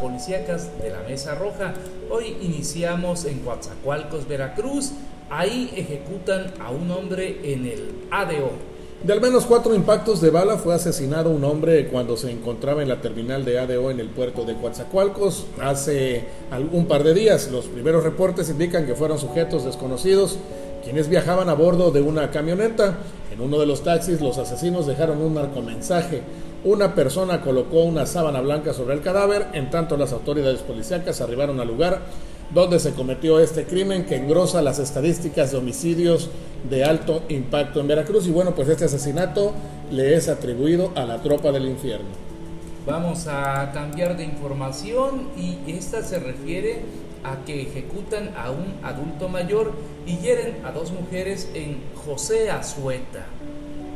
policíacas de la Mesa Roja. Hoy iniciamos en Coatzacoalcos, Veracruz. Ahí ejecutan a un hombre en el ADO. De al menos cuatro impactos de bala fue asesinado un hombre cuando se encontraba en la terminal de ADO en el puerto de Coatzacoalcos hace un par de días. Los primeros reportes indican que fueron sujetos desconocidos quienes viajaban a bordo de una camioneta. En uno de los taxis los asesinos dejaron un narcomensaje. Una persona colocó una sábana blanca sobre el cadáver, en tanto las autoridades policíacas arribaron al lugar donde se cometió este crimen que engrosa las estadísticas de homicidios de alto impacto en Veracruz. Y bueno, pues este asesinato le es atribuido a la tropa del infierno. Vamos a cambiar de información y esta se refiere a que ejecutan a un adulto mayor y hieren a dos mujeres en José Azueta.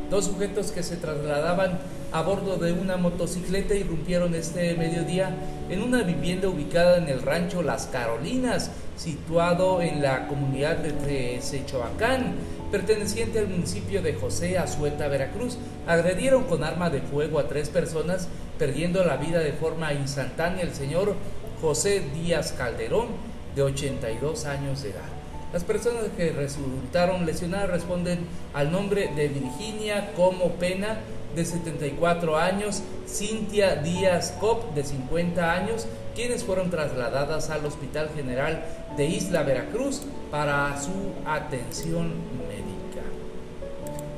Dos sujetos que se trasladaban a bordo de una motocicleta irrumpieron este mediodía en una vivienda ubicada en el rancho Las Carolinas, situado en la comunidad de Sechoacán, perteneciente al municipio de José Azueta, Veracruz. Agredieron con arma de fuego a tres personas, perdiendo la vida de forma instantánea el señor José Díaz Calderón, de 82 años de edad. Las personas que resultaron lesionadas responden al nombre de Virginia Como Pena, de 74 años, Cintia Díaz Cop, de 50 años, quienes fueron trasladadas al Hospital General de Isla Veracruz para su atención médica.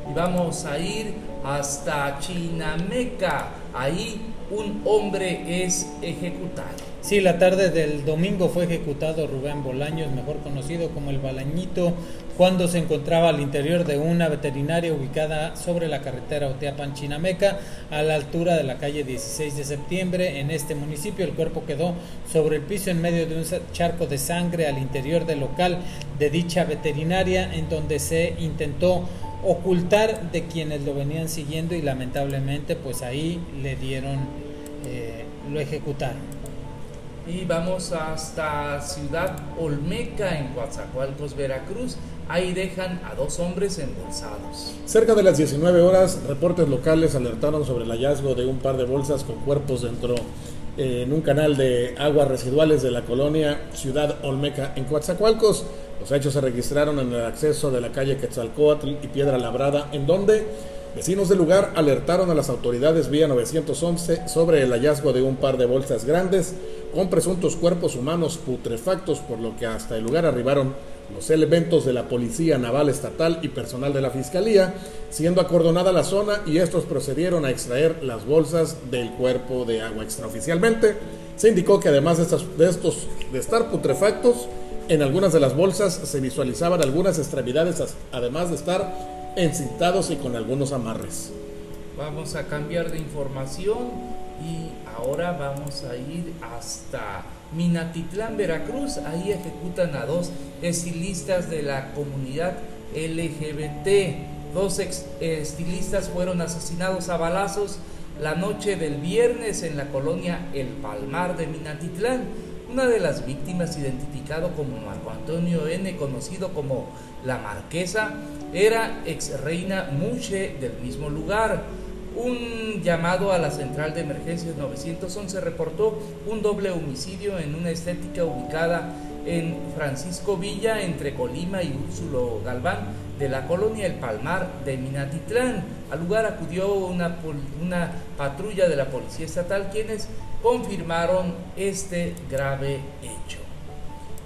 Y vamos a ir hasta Chinameca. Ahí un hombre es ejecutado. Sí, la tarde del domingo fue ejecutado Rubén Bolaños, mejor conocido como el Balañito, cuando se encontraba al interior de una veterinaria ubicada sobre la carretera Oteapan-Chinameca, a la altura de la calle 16 de septiembre. En este municipio el cuerpo quedó sobre el piso en medio de un charco de sangre al interior del local de dicha veterinaria, en donde se intentó ocultar de quienes lo venían siguiendo y lamentablemente pues ahí le dieron, eh, lo ejecutaron y vamos hasta Ciudad Olmeca en Coatzacoalcos, Veracruz. Ahí dejan a dos hombres embolsados. Cerca de las 19 horas, reportes locales alertaron sobre el hallazgo de un par de bolsas con cuerpos dentro eh, en un canal de aguas residuales de la colonia Ciudad Olmeca en Coatzacoalcos. Los hechos se registraron en el acceso de la calle Quetzalcoatl y Piedra Labrada, en donde Vecinos del lugar alertaron a las autoridades vía 911 sobre el hallazgo de un par de bolsas grandes con presuntos cuerpos humanos putrefactos, por lo que hasta el lugar arribaron los elementos de la Policía Naval Estatal y personal de la Fiscalía, siendo acordonada la zona y estos procedieron a extraer las bolsas del cuerpo de agua extraoficialmente. Se indicó que además de, de estos de estar putrefactos, en algunas de las bolsas se visualizaban algunas extremidades, además de estar encintados y con algunos amarres. Vamos a cambiar de información y ahora vamos a ir hasta Minatitlán, Veracruz. Ahí ejecutan a dos estilistas de la comunidad LGBT. Dos estilistas fueron asesinados a balazos la noche del viernes en la colonia El Palmar de Minatitlán. Una de las víctimas, identificado como Marco Antonio N., conocido como la Marquesa, era ex reina Muche del mismo lugar. Un llamado a la central de emergencias 911 reportó un doble homicidio en una estética ubicada en Francisco Villa entre Colima y Úrsulo Galván de la colonia El Palmar de Minatitlán. Al lugar acudió una, una patrulla de la Policía Estatal quienes confirmaron este grave hecho.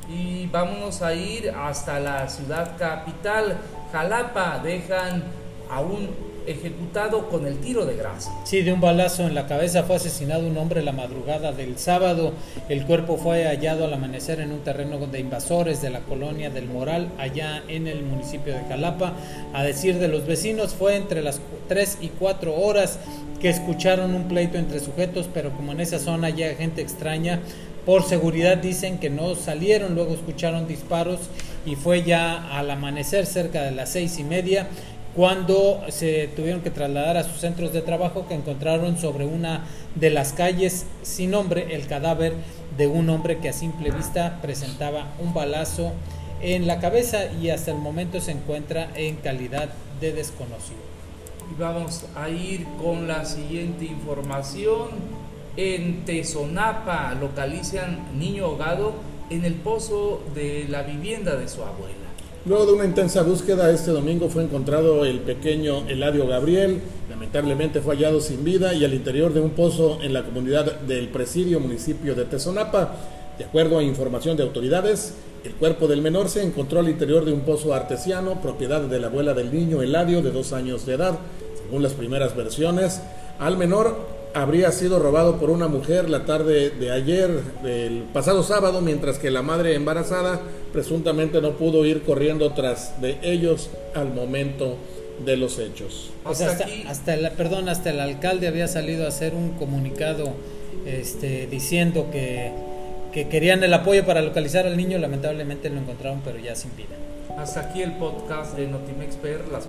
Y vámonos a ir hasta la ciudad capital, Jalapa. Dejan a un ejecutado con el tiro de grasa. Sí, de un balazo en la cabeza fue asesinado un hombre la madrugada del sábado. El cuerpo fue hallado al amanecer en un terreno de invasores de la colonia del Moral, allá en el municipio de Jalapa. A decir de los vecinos, fue entre las 3 y 4 horas que escucharon un pleito entre sujetos, pero como en esa zona ya gente extraña, por seguridad dicen que no salieron, luego escucharon disparos y fue ya al amanecer cerca de las seis y media cuando se tuvieron que trasladar a sus centros de trabajo que encontraron sobre una de las calles sin nombre el cadáver de un hombre que a simple vista presentaba un balazo en la cabeza y hasta el momento se encuentra en calidad de desconocido. Y vamos a ir con la siguiente información En Tezonapa localizan niño ahogado en el pozo de la vivienda de su abuela. Luego de una intensa búsqueda, este domingo fue encontrado el pequeño Eladio Gabriel. Lamentablemente fue hallado sin vida y al interior de un pozo en la comunidad del Presidio, municipio de Tezonapa. De acuerdo a información de autoridades, el cuerpo del menor se encontró al interior de un pozo artesiano, propiedad de la abuela del niño Eladio, de dos años de edad. Según las primeras versiones, al menor habría sido robado por una mujer la tarde de ayer, el pasado sábado, mientras que la madre embarazada presuntamente no pudo ir corriendo tras de ellos al momento de los hechos. hasta, hasta, el, perdón, hasta el alcalde había salido a hacer un comunicado este, diciendo que que querían el apoyo para localizar al niño, lamentablemente lo encontraron, pero ya sin vida. Hasta aquí el podcast de Notimexper. Las...